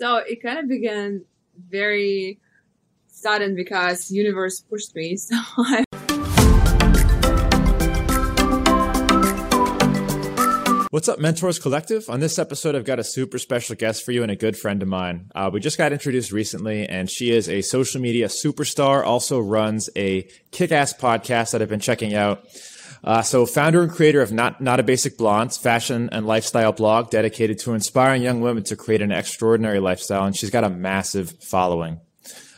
So it kind of began very sudden because universe pushed me. So I What's up, Mentors Collective? On this episode, I've got a super special guest for you and a good friend of mine. Uh, we just got introduced recently, and she is a social media superstar, also runs a kick ass podcast that I've been checking out. Uh, so, founder and creator of Not, Not a Basic Blonde, fashion and lifestyle blog dedicated to inspiring young women to create an extraordinary lifestyle, and she's got a massive following.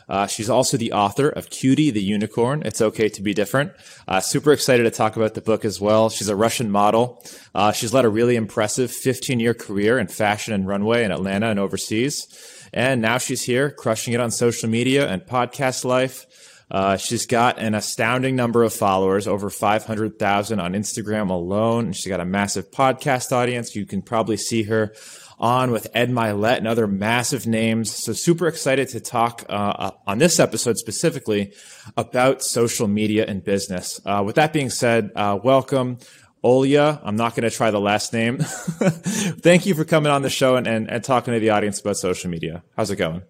Uh, she's also the author of Cutie the Unicorn. It's okay to be different. Uh, super excited to talk about the book as well. She's a Russian model. Uh, she's led a really impressive 15 year career in fashion and runway in Atlanta and overseas. And now she's here crushing it on social media and podcast life. Uh, she's got an astounding number of followers, over 500,000 on Instagram alone. And she's got a massive podcast audience. You can probably see her on with Ed Mylett and other massive names. So super excited to talk uh, uh, on this episode specifically about social media and business. Uh, with that being said, uh, welcome. Olya, I'm not going to try the last name. Thank you for coming on the show and, and, and talking to the audience about social media. How's it going?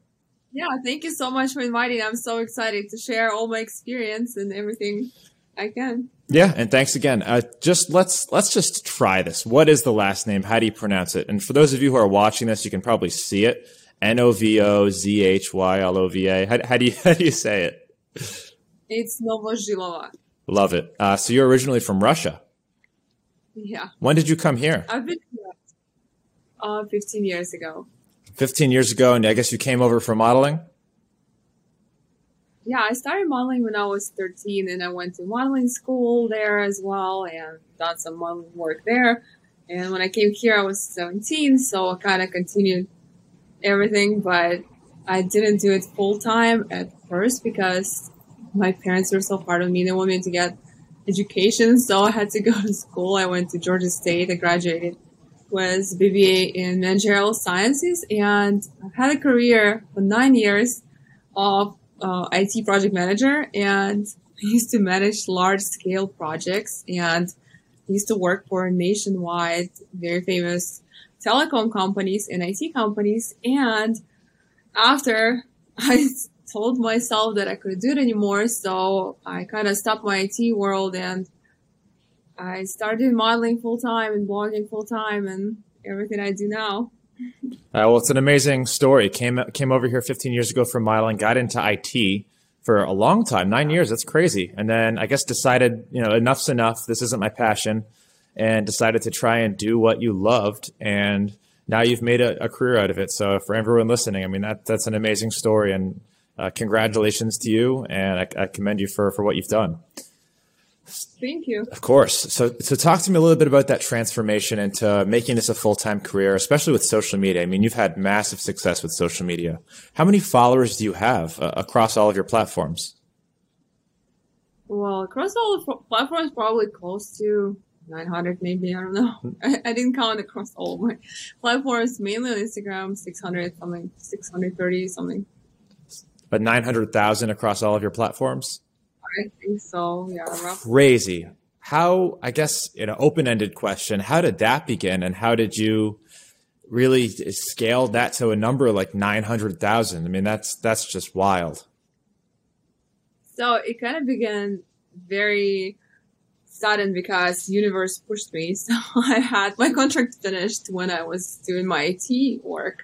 Yeah, thank you so much for inviting. I'm so excited to share all my experience and everything I can. Yeah, and thanks again. Uh, just let's let's just try this. What is the last name? How do you pronounce it? And for those of you who are watching this, you can probably see it. N O V O Z H Y L O V A. How do you how do you say it? It's Novozhilova. Love it. Uh, so you're originally from Russia. Yeah. When did you come here? I've been here uh, 15 years ago. 15 years ago, and I guess you came over for modeling. Yeah, I started modeling when I was 13 and I went to modeling school there as well and done some modeling work there. And when I came here, I was 17, so I kind of continued everything, but I didn't do it full time at first because my parents were so proud of me. They wanted me to get education, so I had to go to school. I went to Georgia State. I graduated with BBA in managerial sciences, and I've had a career for nine years of uh, IT project manager and I used to manage large scale projects and used to work for nationwide, very famous telecom companies and IT companies. And after I told myself that I couldn't do it anymore, so I kind of stopped my IT world and I started modeling full time and blogging full time and everything I do now. Uh, well, it's an amazing story. Came came over here 15 years ago from modeling, got into IT for a long time, nine years. That's crazy. And then I guess decided, you know, enough's enough. This isn't my passion, and decided to try and do what you loved. And now you've made a, a career out of it. So for everyone listening, I mean that that's an amazing story, and uh, congratulations to you. And I, I commend you for for what you've done. Thank you. Of course. So, so talk to me a little bit about that transformation into making this a full time career, especially with social media. I mean, you've had massive success with social media. How many followers do you have uh, across all of your platforms? Well, across all the platforms, probably close to 900, maybe. I don't know. I, I didn't count across all my platforms, mainly on Instagram, 600 something, 630 something. But 900,000 across all of your platforms? I think so. Yeah. Crazy. How, I guess, in an open ended question, how did that begin and how did you really scale that to a number like 900,000? I mean, that's, that's just wild. So it kind of began very sudden because universe pushed me. So I had my contract finished when I was doing my IT work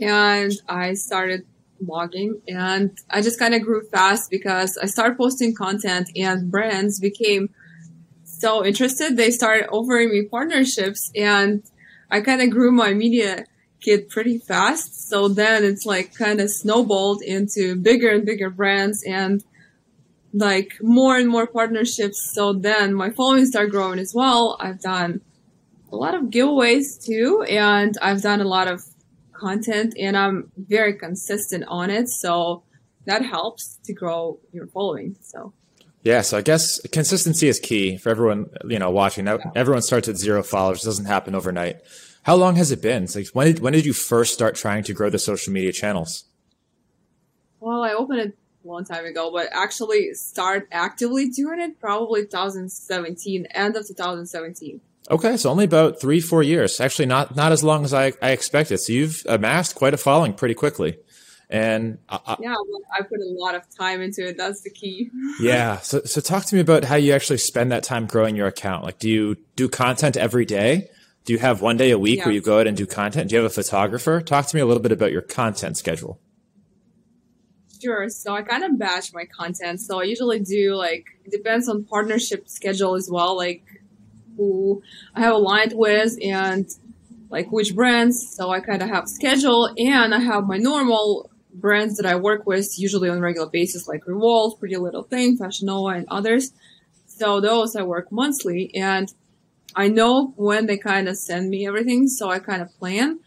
and I started blogging and I just kind of grew fast because I started posting content and brands became so interested. They started offering me partnerships and I kind of grew my media kit pretty fast. So then it's like kind of snowballed into bigger and bigger brands and like more and more partnerships. So then my following started growing as well. I've done a lot of giveaways too, and I've done a lot of content and I'm very consistent on it. So that helps to grow your following. So. Yeah, so I guess consistency is key for everyone, you know, watching. Now, everyone starts at zero followers. It doesn't happen overnight. How long has it been? like when did when did you first start trying to grow the social media channels? Well, I opened it a long time ago, but actually start actively doing it probably 2017, end of 2017. Okay, so only about three, four years. Actually, not not as long as I, I expected. So you've amassed quite a following pretty quickly. And I, yeah, well, I put a lot of time into it. That's the key. yeah. So so talk to me about how you actually spend that time growing your account. Like, do you do content every day? Do you have one day a week yeah. where you go out and do content? Do you have a photographer? Talk to me a little bit about your content schedule. Sure. So I kind of batch my content. So I usually do like it depends on partnership schedule as well. Like who I have aligned with and like which brands. So I kind of have schedule and I have my normal brands that I work with usually on a regular basis, like Revolve, Pretty Little Thing, Fashion Nova, and others. So those I work monthly and I know when they kind of send me everything. So I kind of plan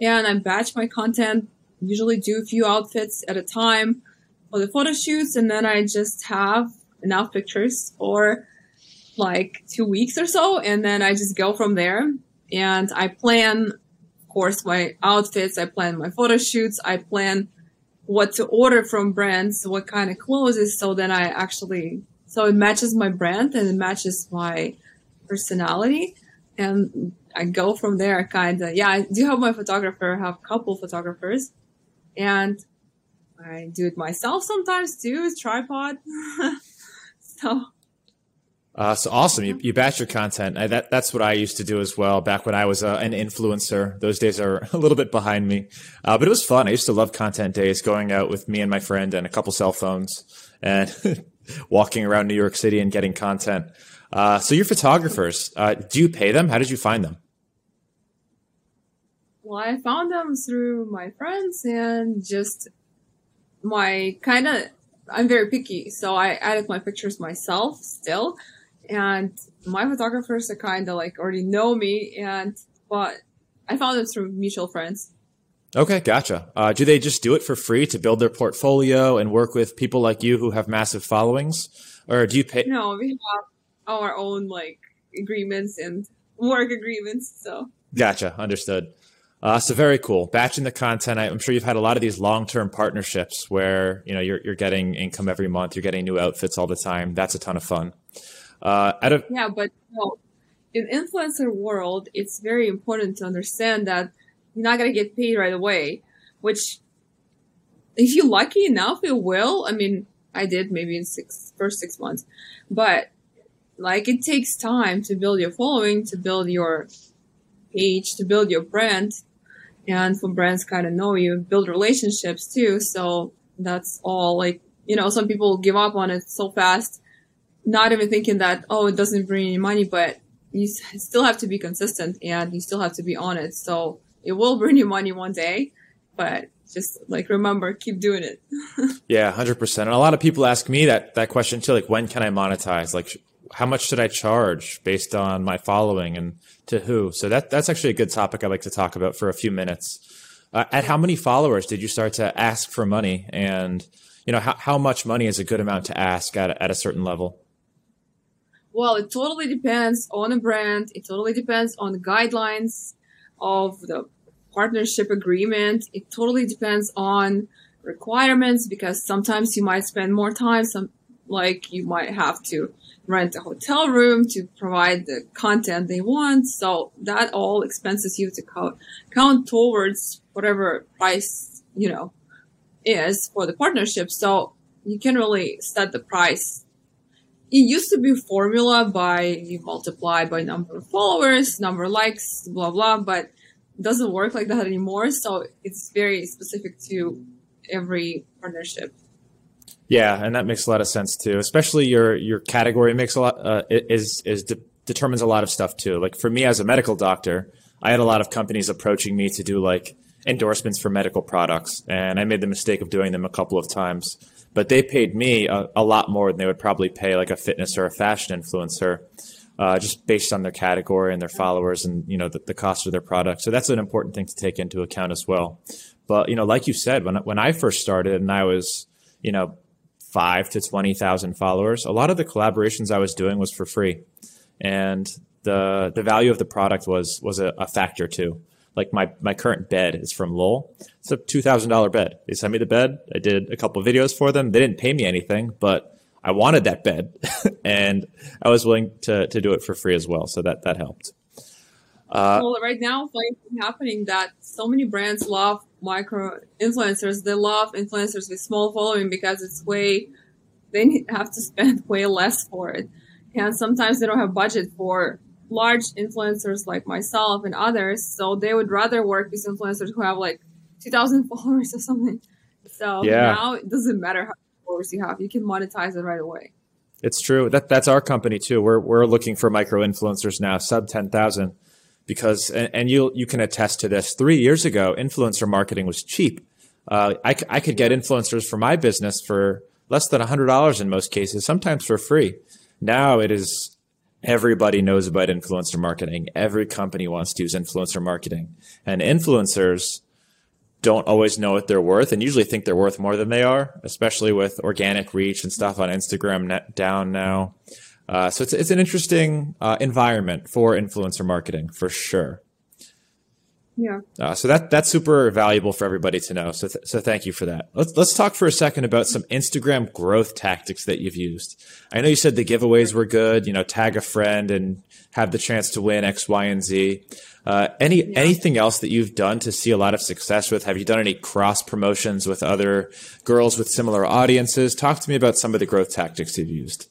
and I batch my content, usually do a few outfits at a time for the photo shoots. And then I just have enough pictures for like two weeks or so. And then I just go from there and I plan, of course, my outfits. I plan my photo shoots. I plan what to order from brands, what kind of clothes. So then I actually, so it matches my brand and it matches my personality. And I go from there kind of, yeah, I do have my photographer, have a couple photographers and I do it myself sometimes too, with tripod. so uh, so awesome! You, you batch your content. I, that that's what I used to do as well. Back when I was uh, an influencer, those days are a little bit behind me, uh, but it was fun. I used to love content days, going out with me and my friend and a couple cell phones, and walking around New York City and getting content. Uh, so your photographers, uh, do you pay them? How did you find them? Well, I found them through my friends and just my kind of. I'm very picky, so I edit my pictures myself still and my photographers are kind of like already know me and but i found them through mutual friends okay gotcha uh, do they just do it for free to build their portfolio and work with people like you who have massive followings or do you pay no we have our own like agreements and work agreements so gotcha understood uh, so very cool. Batching the content. I, am sure you've had a lot of these long-term partnerships where you know you're you're getting income every month. You're getting new outfits all the time. That's a ton of fun. Uh, yeah, but in influencer world, it's very important to understand that you're not gonna get paid right away. Which, if you're lucky enough, it will. I mean, I did maybe in six first six months, but like it takes time to build your following, to build your page, to build your brand, and for brands kind of know you, build relationships too. So that's all. Like you know, some people give up on it so fast not even thinking that, oh, it doesn't bring any money, but you still have to be consistent and you still have to be on it. So it will bring you money one day, but just like remember, keep doing it. yeah, hundred percent. And a lot of people ask me that that question too. Like, when can I monetize? Like, how much should I charge based on my following and to who? So that that's actually a good topic I like to talk about for a few minutes. Uh, at how many followers did you start to ask for money? And you know, how how much money is a good amount to ask at at a certain level? Well, it totally depends on a brand. It totally depends on the guidelines of the partnership agreement. It totally depends on requirements because sometimes you might spend more time. Some like you might have to rent a hotel room to provide the content they want. So that all expenses you to count, count towards whatever price, you know, is for the partnership. So you can really set the price it used to be formula by you multiply by number of followers, number of likes, blah blah, but it doesn't work like that anymore. So it's very specific to every partnership. Yeah, and that makes a lot of sense too. Especially your your category makes a lot uh, is is de- determines a lot of stuff too. Like for me as a medical doctor, I had a lot of companies approaching me to do like endorsements for medical products, and I made the mistake of doing them a couple of times but they paid me a, a, lot more than they would probably pay like a fitness or a fashion influencer, uh, just based on their category and their followers and you know the, the cost of their product. So that's an important thing to take into account as well. But you know, like you said, when when I first started and I was you know five to twenty thousand followers, a lot of the collaborations I was doing was for free, and the the value of the product was was a, a factor too like my my current bed is from Lowell. It's a two thousand dollar bed. They sent me the bed. I did a couple videos for them. They didn't pay me anything, but I wanted that bed, and I was willing to to do it for free as well. So that that helped. Uh, well, right now, it's happening that so many brands love micro influencers. They love influencers with small following because it's way they have to spend way less for it, and sometimes they don't have budget for large influencers like myself and others. So they would rather work with influencers who have like 2,000 followers or something. So yeah. now it doesn't matter how many followers you have, you can monetize it right away. It's true. That that's our company too. We're we're looking for micro influencers now, sub 10,000 because and, and you you can attest to this. 3 years ago, influencer marketing was cheap. Uh, I, I could get influencers for my business for less than $100 in most cases, sometimes for free. Now it is everybody knows about influencer marketing. Every company wants to use influencer marketing. And influencers don't always know what they're worth and usually think they're worth more than they are, especially with organic reach and stuff on Instagram down now. Uh, so it's, it's an interesting uh, environment for influencer marketing for sure. Yeah. Uh, so that that's super valuable for everybody to know. So th- so thank you for that. Let's let's talk for a second about some Instagram growth tactics that you've used. I know you said the giveaways were good. You know, tag a friend and have the chance to win X, Y, and Z. Uh, any yeah. anything else that you've done to see a lot of success with? Have you done any cross promotions with other girls with similar audiences? Talk to me about some of the growth tactics you've used.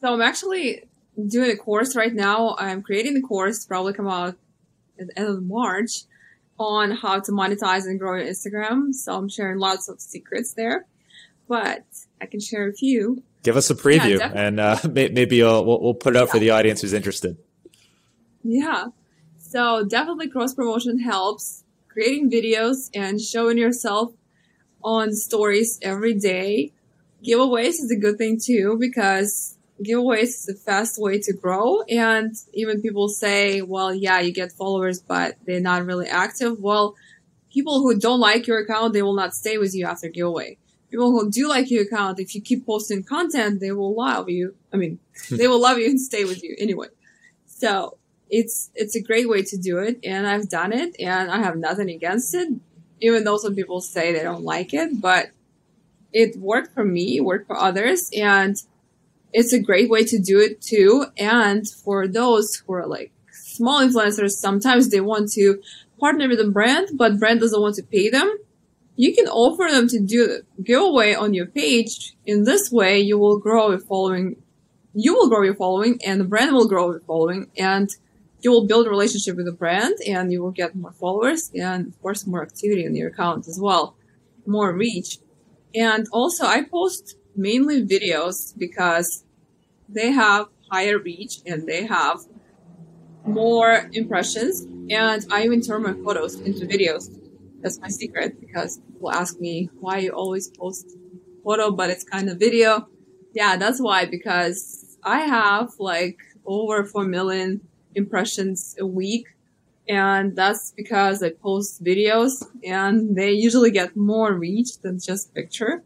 So I'm actually doing a course right now. I'm creating the course, probably come out end of March on how to monetize and grow your Instagram. So I'm sharing lots of secrets there, but I can share a few. Give us a preview yeah, and uh, maybe we'll, we'll put it out yeah. for the audience who's interested. Yeah. So definitely cross promotion helps creating videos and showing yourself on stories every day. Giveaways is a good thing too because giveaways is the fast way to grow. And even people say, well, yeah, you get followers, but they're not really active. Well, people who don't like your account, they will not stay with you after giveaway. People who do like your account, if you keep posting content, they will love you. I mean, hmm. they will love you and stay with you anyway. So it's, it's a great way to do it. And I've done it and I have nothing against it, even though some people say they don't like it, but it worked for me, worked for others. And it's a great way to do it too. And for those who are like small influencers, sometimes they want to partner with a brand, but brand doesn't want to pay them. You can offer them to do the giveaway on your page. In this way, you will grow your following. You will grow your following and the brand will grow your following and you will build a relationship with the brand and you will get more followers and of course more activity on your account as well, more reach. And also I post mainly videos because they have higher reach and they have more impressions. And I even turn my photos into videos. That's my secret because people ask me why you always post photo, but it's kind of video. Yeah, that's why, because I have like over 4 million impressions a week. And that's because I post videos and they usually get more reach than just picture.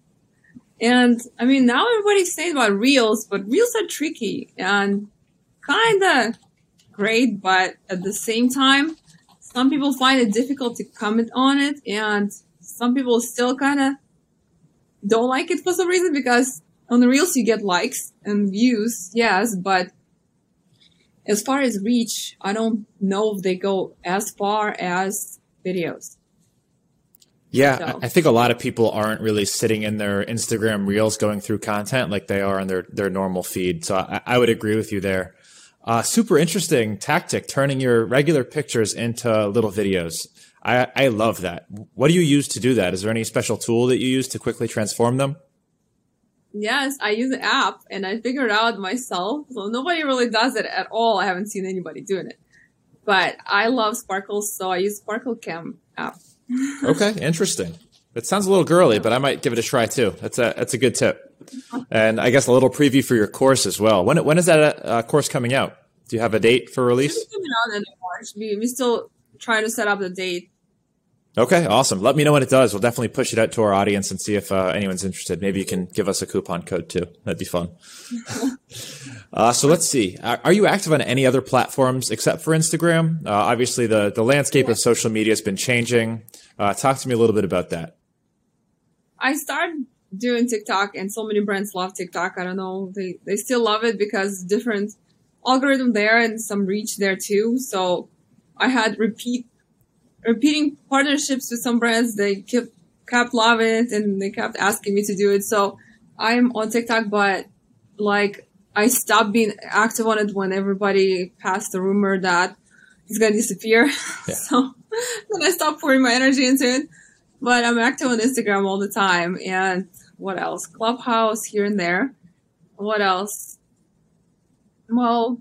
And I mean, now everybody's saying about reels, but reels are tricky and kind of great, but at the same time, some people find it difficult to comment on it, and some people still kind of don't like it for some reason because on the reels you get likes and views, yes, but as far as reach, I don't know if they go as far as videos. Yeah, so. I think a lot of people aren't really sitting in their Instagram reels going through content like they are in their, their normal feed. So I, I would agree with you there. Uh, super interesting tactic, turning your regular pictures into little videos. I, I love that. What do you use to do that? Is there any special tool that you use to quickly transform them? Yes, I use an app and I figured out myself. So nobody really does it at all. I haven't seen anybody doing it. But I love sparkles, so I use Sparkle Cam app okay, interesting. It sounds a little girly, but I might give it a try too. That's a that's a good tip. And I guess a little preview for your course as well. When when is that uh, course coming out? Do you have a date for release? It's coming out in March. We we still trying to set up the date. Okay, awesome. Let me know when it does. We'll definitely push it out to our audience and see if uh, anyone's interested. Maybe you can give us a coupon code too. That'd be fun. uh, so let's see. Are you active on any other platforms except for Instagram? Uh, obviously, the the landscape of social media has been changing. Uh, talk to me a little bit about that. I started doing TikTok, and so many brands love TikTok. I don't know, they they still love it because different algorithm there and some reach there too. So I had repeat repeating partnerships with some brands. They kept kept loving it and they kept asking me to do it. So I'm on TikTok, but like I stopped being active on it when everybody passed the rumor that it's gonna disappear. Yeah. so then I stopped pouring my energy into it. But I'm active on Instagram all the time. And what else? Clubhouse here and there. What else? Well,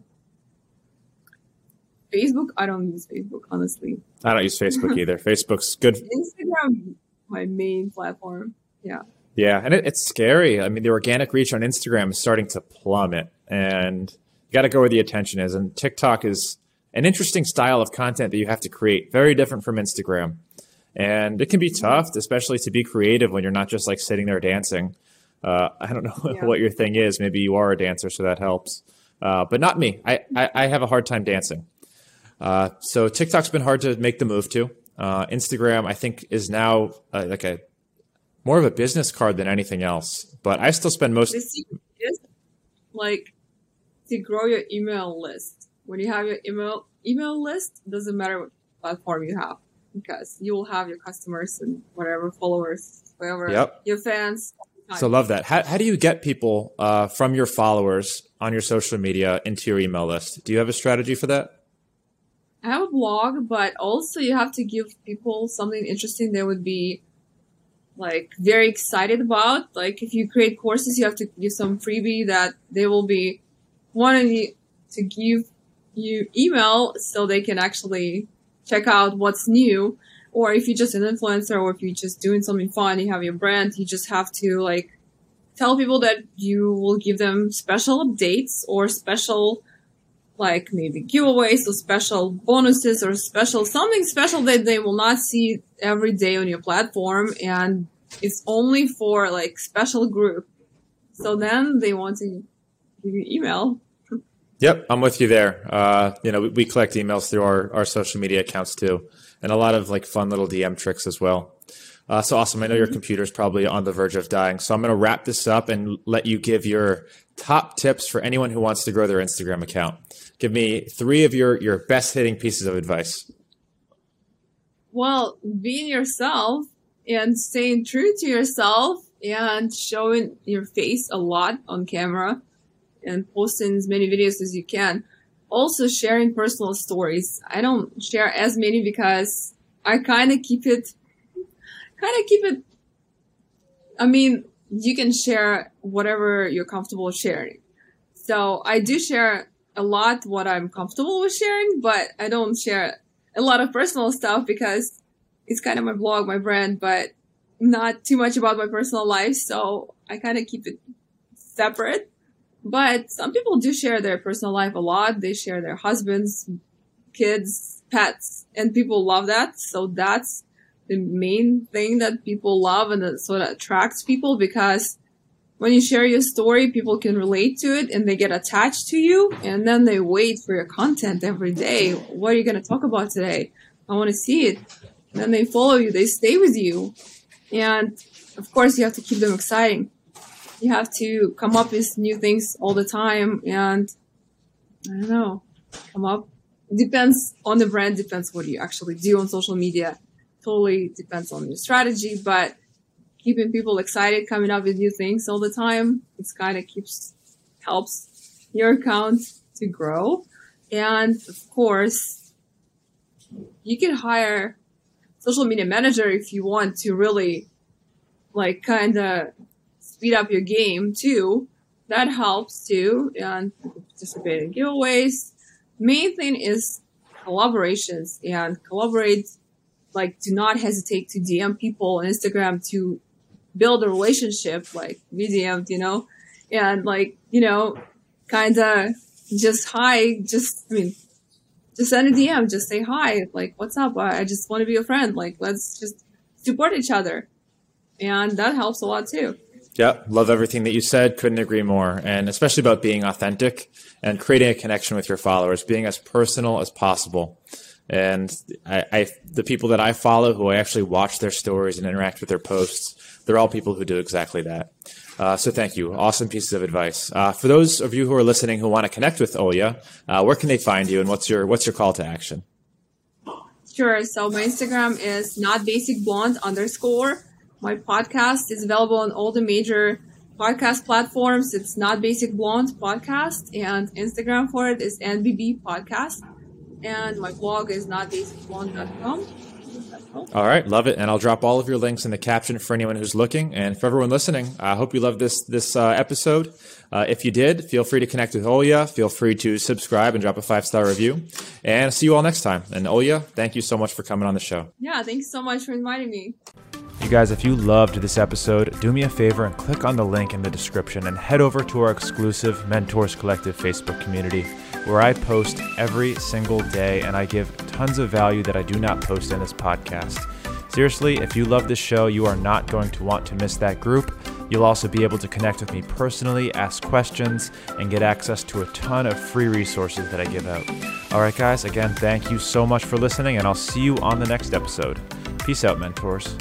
Facebook. I don't use Facebook honestly. I don't use Facebook either. Facebook's good. Instagram, my main platform. Yeah. Yeah, and it, it's scary. I mean, the organic reach on Instagram is starting to plummet, and you got to go where the attention is. And TikTok is an interesting style of content that you have to create, very different from Instagram. And it can be tough, especially to be creative when you're not just like sitting there dancing. Uh, I don't know yeah. what your thing is. Maybe you are a dancer, so that helps. Uh, but not me. I, I, I, have a hard time dancing. Uh, so TikTok's been hard to make the move to. Uh, Instagram, I think, is now uh, like a more of a business card than anything else. But I still spend most. Is like to grow your email list. When you have your email email list, doesn't matter what platform you have because you will have your customers and whatever followers, whatever yep. your fans. So love that. How, how do you get people uh, from your followers on your social media into your email list? Do you have a strategy for that? I have a blog, but also you have to give people something interesting they would be like very excited about. Like if you create courses, you have to give some freebie that they will be wanting to give you email so they can actually check out what's new. Or if you're just an influencer or if you're just doing something fun, you have your brand, you just have to like tell people that you will give them special updates or special like maybe giveaways or special bonuses or special something special that they will not see every day on your platform and it's only for like special group so then they want to give you email Yep, I'm with you there. Uh, you know, we, we, collect emails through our, our social media accounts too, and a lot of like fun little DM tricks as well. Uh, so awesome. I know your mm-hmm. computer's probably on the verge of dying. So I'm going to wrap this up and let you give your top tips for anyone who wants to grow their Instagram account. Give me three of your, your best hitting pieces of advice. Well, being yourself and staying true to yourself and showing your face a lot on camera and posting as many videos as you can. Also sharing personal stories. I don't share as many because I kind of keep it, kind of keep it. I mean, you can share whatever you're comfortable sharing. So I do share a lot what I'm comfortable with sharing, but I don't share a lot of personal stuff because it's kind of my blog, my brand, but not too much about my personal life. So I kind of keep it separate. But some people do share their personal life a lot. They share their husbands, kids, pets, and people love that. So that's the main thing that people love and that sort of attracts people because when you share your story, people can relate to it and they get attached to you and then they wait for your content every day. What are you going to talk about today? I want to see it. And then they follow you, they stay with you. And of course, you have to keep them exciting you have to come up with new things all the time and I don't know, come up. Depends on the brand, depends what you actually do on social media. Totally depends on your strategy, but keeping people excited, coming up with new things all the time, it's kind of keeps, helps your account to grow. And of course, you can hire social media manager if you want to really like kind of speed up your game too. That helps too, and participate in giveaways. Main thing is collaborations and collaborate. Like, do not hesitate to DM people on Instagram to build a relationship. Like we DM'd, you know, and like you know, kind of just hi, just I mean, just send a DM, just say hi, like what's up? I just want to be a friend. Like let's just support each other, and that helps a lot too. Yeah, love everything that you said. Couldn't agree more. And especially about being authentic and creating a connection with your followers, being as personal as possible. And I, I, the people that I follow who I actually watch their stories and interact with their posts, they're all people who do exactly that. Uh, so thank you. Awesome pieces of advice. Uh, for those of you who are listening who want to connect with Olya, uh, where can they find you and what's your, what's your call to action? Sure. So my Instagram is not basic blonde underscore. My podcast is available on all the major podcast platforms. It's not basic blonde podcast and Instagram for it is NBB podcast. And my blog is notbasicblonde.com. All right, love it, and I'll drop all of your links in the caption for anyone who's looking, and for everyone listening. I hope you loved this this uh, episode. Uh, if you did, feel free to connect with Olya. Feel free to subscribe and drop a five star review. And see you all next time. And Olya, thank you so much for coming on the show. Yeah, thanks so much for inviting me. You guys, if you loved this episode, do me a favor and click on the link in the description and head over to our exclusive Mentors Collective Facebook community where I post every single day and I give tons of value that I do not post in this podcast. Seriously, if you love this show, you are not going to want to miss that group. You'll also be able to connect with me personally, ask questions, and get access to a ton of free resources that I give out. All right, guys, again, thank you so much for listening, and I'll see you on the next episode. Peace out, mentors.